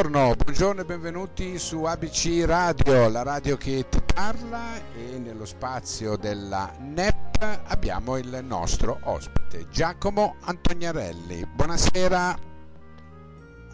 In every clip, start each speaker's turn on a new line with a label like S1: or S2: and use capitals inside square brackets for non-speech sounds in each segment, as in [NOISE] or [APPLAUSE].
S1: buongiorno e benvenuti su ABC Radio, la radio che ti parla e nello spazio della NEP abbiamo il nostro ospite Giacomo Antoniarelli. Buonasera.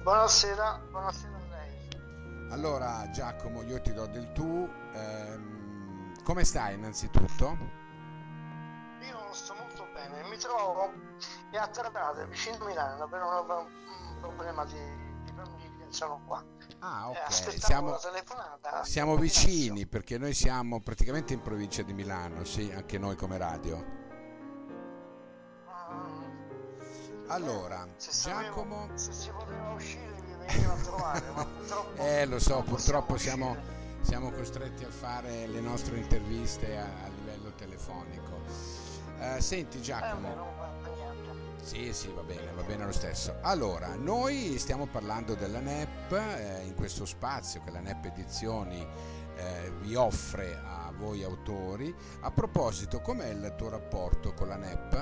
S2: Buonasera, buonasera a lei.
S1: Allora Giacomo, io ti do del tu. Ehm, come stai innanzitutto?
S2: Io sto molto bene, mi trovo a Tradate, vicino a Milano, per un, problema di, sono qua.
S1: Ah,
S2: Eh,
S1: ok. Siamo, siamo vicini perché noi siamo praticamente in provincia di Milano, sì, anche noi come radio.
S2: Mm,
S1: Allora,
S2: se sapevo-
S1: Giacomo...
S2: Se si poteva uscire mi veniva a trovare, ma [LAUGHS] purtroppo...
S1: Eh, lo so, purtroppo siamo,
S2: uscire.
S1: siamo costretti a fare le nostre interviste a, a livello telefonico. Eh, senti
S2: Eh,
S1: Giacomo, sì, sì, va bene, va bene lo stesso. Allora, noi stiamo parlando della NEP eh, in questo spazio che la NEP Edizioni eh, vi offre a voi autori. A proposito, com'è il tuo rapporto con la NEP?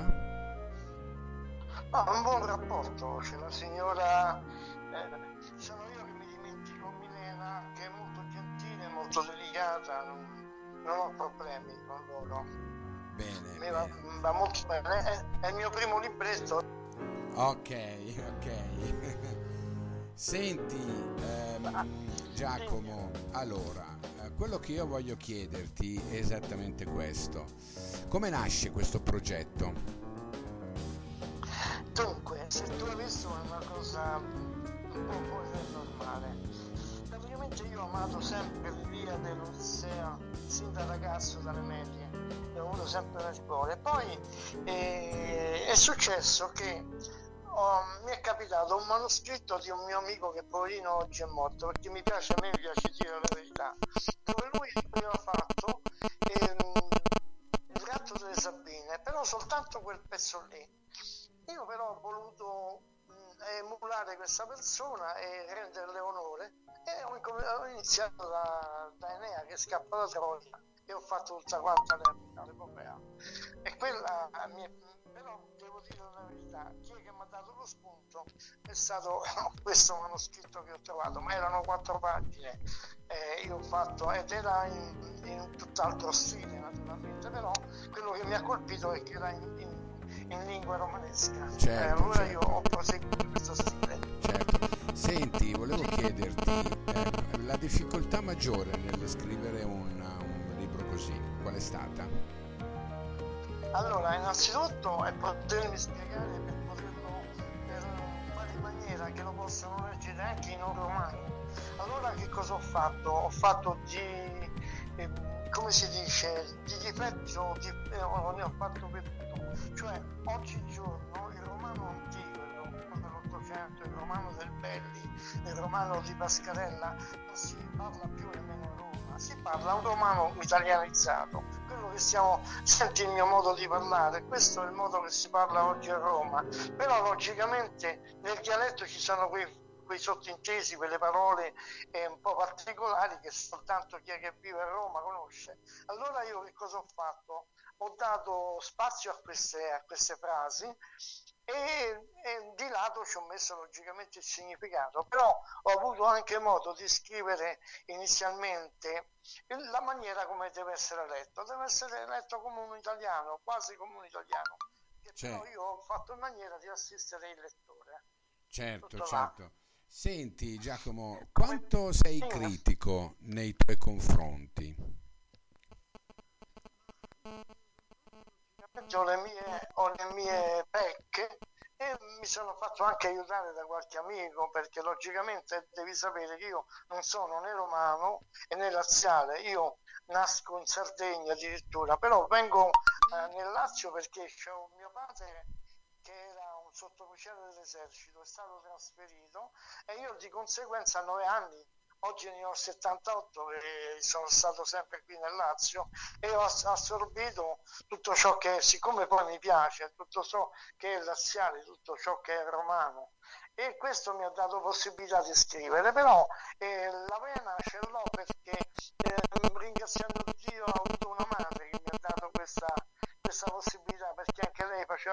S2: No, un buon rapporto, c'è la signora, eh, sono io che mi dimentico Milena, che è molto gentile, molto delicata, non, non ho problemi con loro.
S1: Bene,
S2: Mi va,
S1: bene.
S2: va molto bene, è, è il mio primo libretto.
S1: Ok, ok. Senti, ehm, Giacomo, allora, eh, quello che io voglio chiederti è esattamente questo. Come nasce questo progetto?
S2: Dunque, se tu è una cosa un po' fuori normale. Praticamente io ho amato sempre l'idea dell'Odissea sin da ragazzo, dalle medie, l'ho avuto sempre nel cuore. Poi eh, è successo che oh, mi è capitato un manoscritto di un mio amico che poverino oggi è morto, perché mi piace, a me mi piace dire la verità, dove lui aveva fatto ehm, il gatto delle Sabine, però soltanto quel pezzo lì. Io però ho voluto emulare questa persona e renderle onore e ho, iniziato da, da Enea che scappa da Troia e ho fatto tutta quanta l'ep- l'epopea. E quella mi è- però devo dire la verità, chi è che mi ha dato lo spunto è stato [LAUGHS] questo manoscritto che ho trovato, ma erano quattro pagine. Eh, io ho fatto ed era in, in tutt'altro stile naturalmente, però quello che mi ha colpito è che era in, in- in lingua romanesca.
S1: Certo,
S2: Eh, allora
S1: certo.
S2: io ho proseguito questo stile.
S1: Certo. Senti, volevo chiederti eh, la difficoltà maggiore nel scrivere un, un libro così, qual è stata?
S2: Allora, innanzitutto è potermi spiegare per poterlo per fare in maniera che lo possano leggere anche i non romani. Allora che cosa ho fatto? Ho fatto di si dice, di difetto di, eh, ne ho fatto tutto. Cioè oggigiorno il romano antico, il romano dell'Ottocento, il romano del Belli, il romano di Pascarella, non si parla più nemmeno a Roma, si parla un romano italianizzato. Quello che stiamo, [LAUGHS] senti il mio modo di parlare, questo è il modo che si parla oggi a Roma, però logicamente nel dialetto ci sono quei, quei sottintesi, quelle parole eh, un po' particolari che soltanto chi è che vive a Roma conosce. Allora io che cosa ho fatto? Ho dato spazio a queste, a queste frasi e, e di lato ci ho messo logicamente il significato, però ho avuto anche modo di scrivere inizialmente la maniera come deve essere letto, deve essere letto come un italiano, quasi come un italiano, che però
S1: Certo.
S2: io ho fatto in maniera di assistere il lettore.
S1: Certo,
S2: Tutto là.
S1: Senti Giacomo, quanto sei critico nei tuoi confronti?
S2: ho le mie, ho le mie pecche e mi sono fatto anche aiutare da qualche amico perché logicamente devi sapere che io non sono né romano né laziale, io nasco in Sardegna addirittura, però vengo eh, nel Lazio perché c'ho mio padre che sottufficiale dell'esercito, è stato trasferito e io di conseguenza a nove anni Oggi ne ho 78 e sono stato sempre qui nel Lazio e ho ass- assorbito tutto ciò che, siccome poi mi piace, tutto ciò che è laziale, tutto ciò che è romano. E questo mi ha dato possibilità di scrivere, però eh, la vena ce l'ho perché eh, ringraziando Dio ho avuto una madre che mi ha dato questa, questa possibilità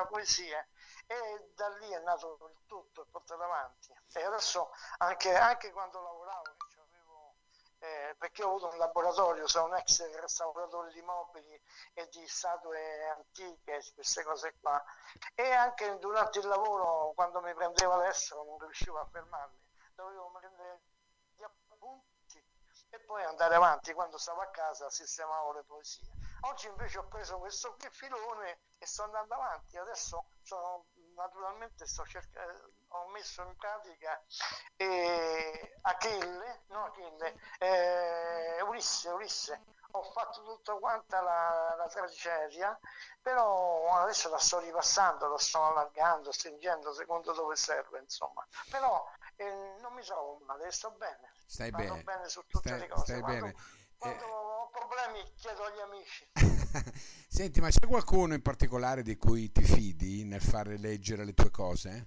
S2: faceva poesie e da lì è nato il tutto, è portato avanti. E adesso anche, anche quando lavoravo perché ho avuto un laboratorio, sono un ex restauratore di mobili e di statue antiche, queste cose qua. E anche durante il lavoro, quando mi prendevo all'estero, non riuscivo a fermarmi, dovevo prendere gli appunti e poi andare avanti. Quando stavo a casa sistemavo le poesie. Oggi invece ho preso questo qui filone e sto andando avanti. Adesso sono, naturalmente sto cercando, ho messo in pratica eh, Achille, no Achille, eh, Ulisse, Ulisse. Ho fatto tutta quanta la, la tragedia, però adesso la sto ripassando, la sto allargando, stringendo secondo dove serve, insomma. Però eh, non mi trovo male, sto bene.
S1: Stai Vado bene.
S2: bene su tutte
S1: stai,
S2: le cose.
S1: Stai
S2: quando,
S1: bene.
S2: Quando eh... ho problemi chiedo agli amici. [LAUGHS]
S1: Senti, ma c'è qualcuno in particolare di cui ti fidi nel fare leggere le tue cose?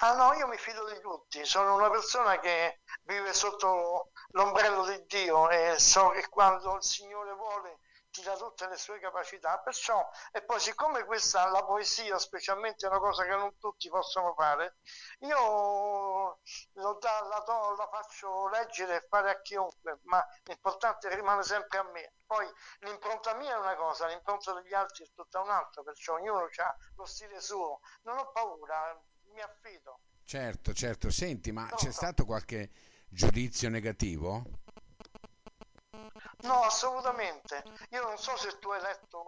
S2: Ah no, io mi fido di tutti, sono una persona che vive sotto l'ombrello di Dio e so che quando il Signore vuole ti dà tutte le sue capacità, perciò, e poi siccome questa, la poesia specialmente è una cosa che non tutti possono fare, io da, la, do, la faccio leggere e fare a chiunque, ma l'importante rimane sempre a me. Poi l'impronta mia è una cosa, l'impronta degli altri è tutta un'altra, perciò ognuno ha lo stile suo. Non ho paura, mi affido.
S1: Certo, certo. Senti, ma no, c'è no. stato qualche giudizio negativo?
S2: No, assolutamente. Io non so se tu hai letto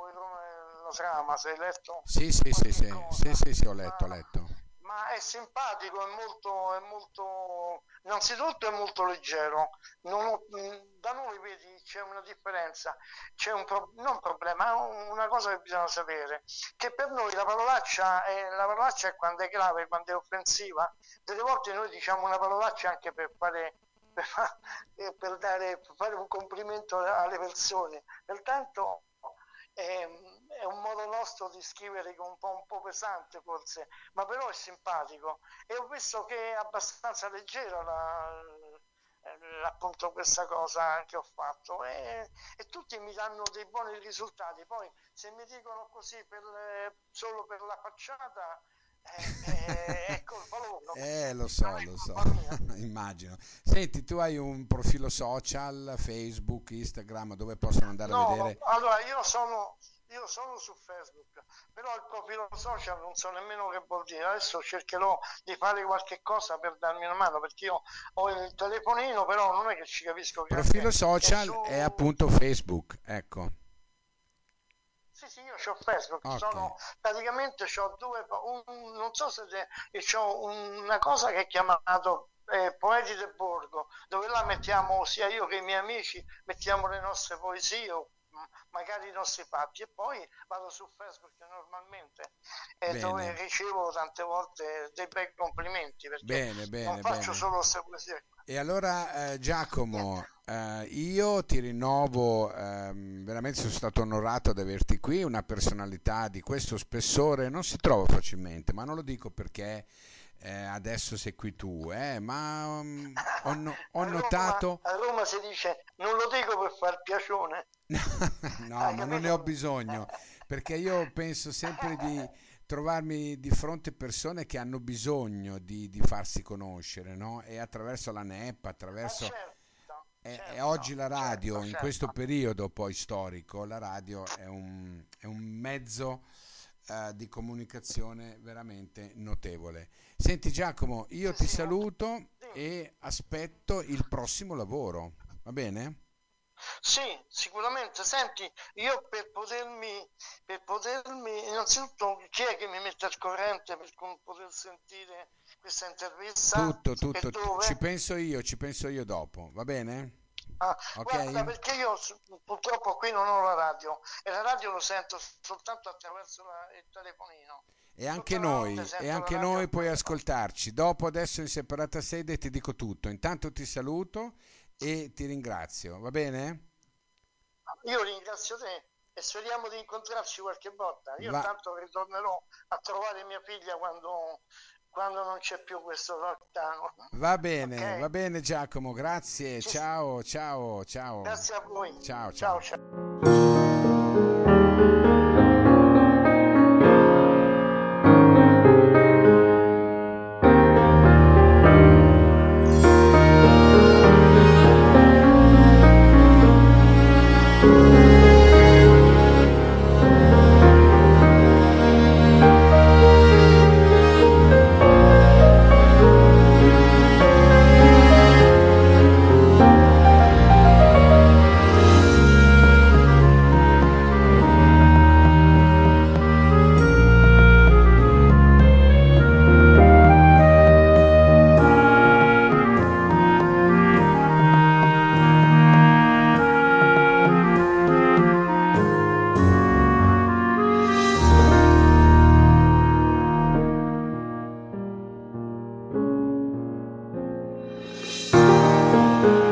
S2: la trama, se hai letto...
S1: Sì, sì, sì, sì. sì, sì, sì, ho letto, ho letto
S2: ma è simpatico, è molto, è molto innanzitutto è molto leggero. Ho, da noi vedi c'è una differenza, c'è un pro, non problema, una cosa che bisogna sapere, che per noi la parolaccia è, la parolaccia è quando è grave, quando è offensiva. Delle volte noi diciamo una parolaccia anche per fare [LAUGHS] per, dare, per fare un complimento alle persone. Pertanto è, è, un modo nostro di scrivere un po', un po', pesante forse, ma però è simpatico. E ho visto che è abbastanza leggera la, appunto questa cosa che ho fatto. E, e, tutti mi danno dei buoni risultati. Poi se mi dicono così per, solo per la facciata eh, è colpa loro
S1: eh lo so lo so [LAUGHS] immagino senti tu hai un profilo social Facebook Instagram dove possono andare
S2: no,
S1: a vedere
S2: allora io sono io sono su Facebook, però il profilo social non so nemmeno che vuol dire. Adesso cercherò di fare qualche cosa per darmi una mano perché io ho il telefonino, però non è che ci capisco.
S1: Il profilo social è, su... è, appunto Facebook, ecco.
S2: Io ho Facebook, okay. sono, praticamente ho due, un, non so se ho una cosa che è chiamato eh, Poeti del Borgo, dove là mettiamo, sia io che i miei amici, mettiamo le nostre poesie magari i nostri fatti e poi vado su Facebook normalmente e dove ricevo tante volte dei bei complimenti perché
S1: bene, bene,
S2: non faccio
S1: bene.
S2: solo poesie.
S1: E allora eh, Giacomo, eh, io ti rinnovo, ehm, veramente sono stato onorato di averti qui, una personalità di questo spessore non si trova facilmente, ma non lo dico perché eh, adesso sei qui tu, eh, ma um, ho, ho
S2: a Roma,
S1: notato...
S2: A Roma si dice non lo dico per far piacione. [LAUGHS]
S1: no, Hai ma non ne ho bisogno, perché io penso sempre di trovarmi di fronte persone che hanno bisogno di, di farsi conoscere, no? E attraverso la NEP, attraverso...
S2: certo,
S1: e,
S2: certo,
S1: e, oggi la radio,
S2: certo,
S1: in
S2: certo.
S1: questo periodo poi storico, la radio è un, è un mezzo uh, di comunicazione veramente notevole. Senti Giacomo, io ti saluto e aspetto il prossimo lavoro, va bene?
S2: Sì, sicuramente. Senti, io per potermi, per potermi, innanzitutto chi è che mi mette al corrente per poter sentire questa intervista?
S1: Tutto, tutto, ci penso io, ci penso io dopo, va bene?
S2: Ah, okay. Guarda, perché io purtroppo qui non ho la radio e la radio lo sento soltanto attraverso la, il telefonino.
S1: E anche noi, e anche noi puoi ascoltarci. Dopo adesso in separata sede ti dico tutto. Intanto ti saluto e ti ringrazio, va bene?
S2: Io ringrazio te e speriamo di incontrarci qualche volta. Io Va. tanto ritornerò a trovare mia figlia quando, quando non c'è più questo lockdown.
S1: Va bene, okay? va bene Giacomo, grazie, ciao, ciao, ciao.
S2: Grazie a voi.
S1: ciao. ciao. ciao.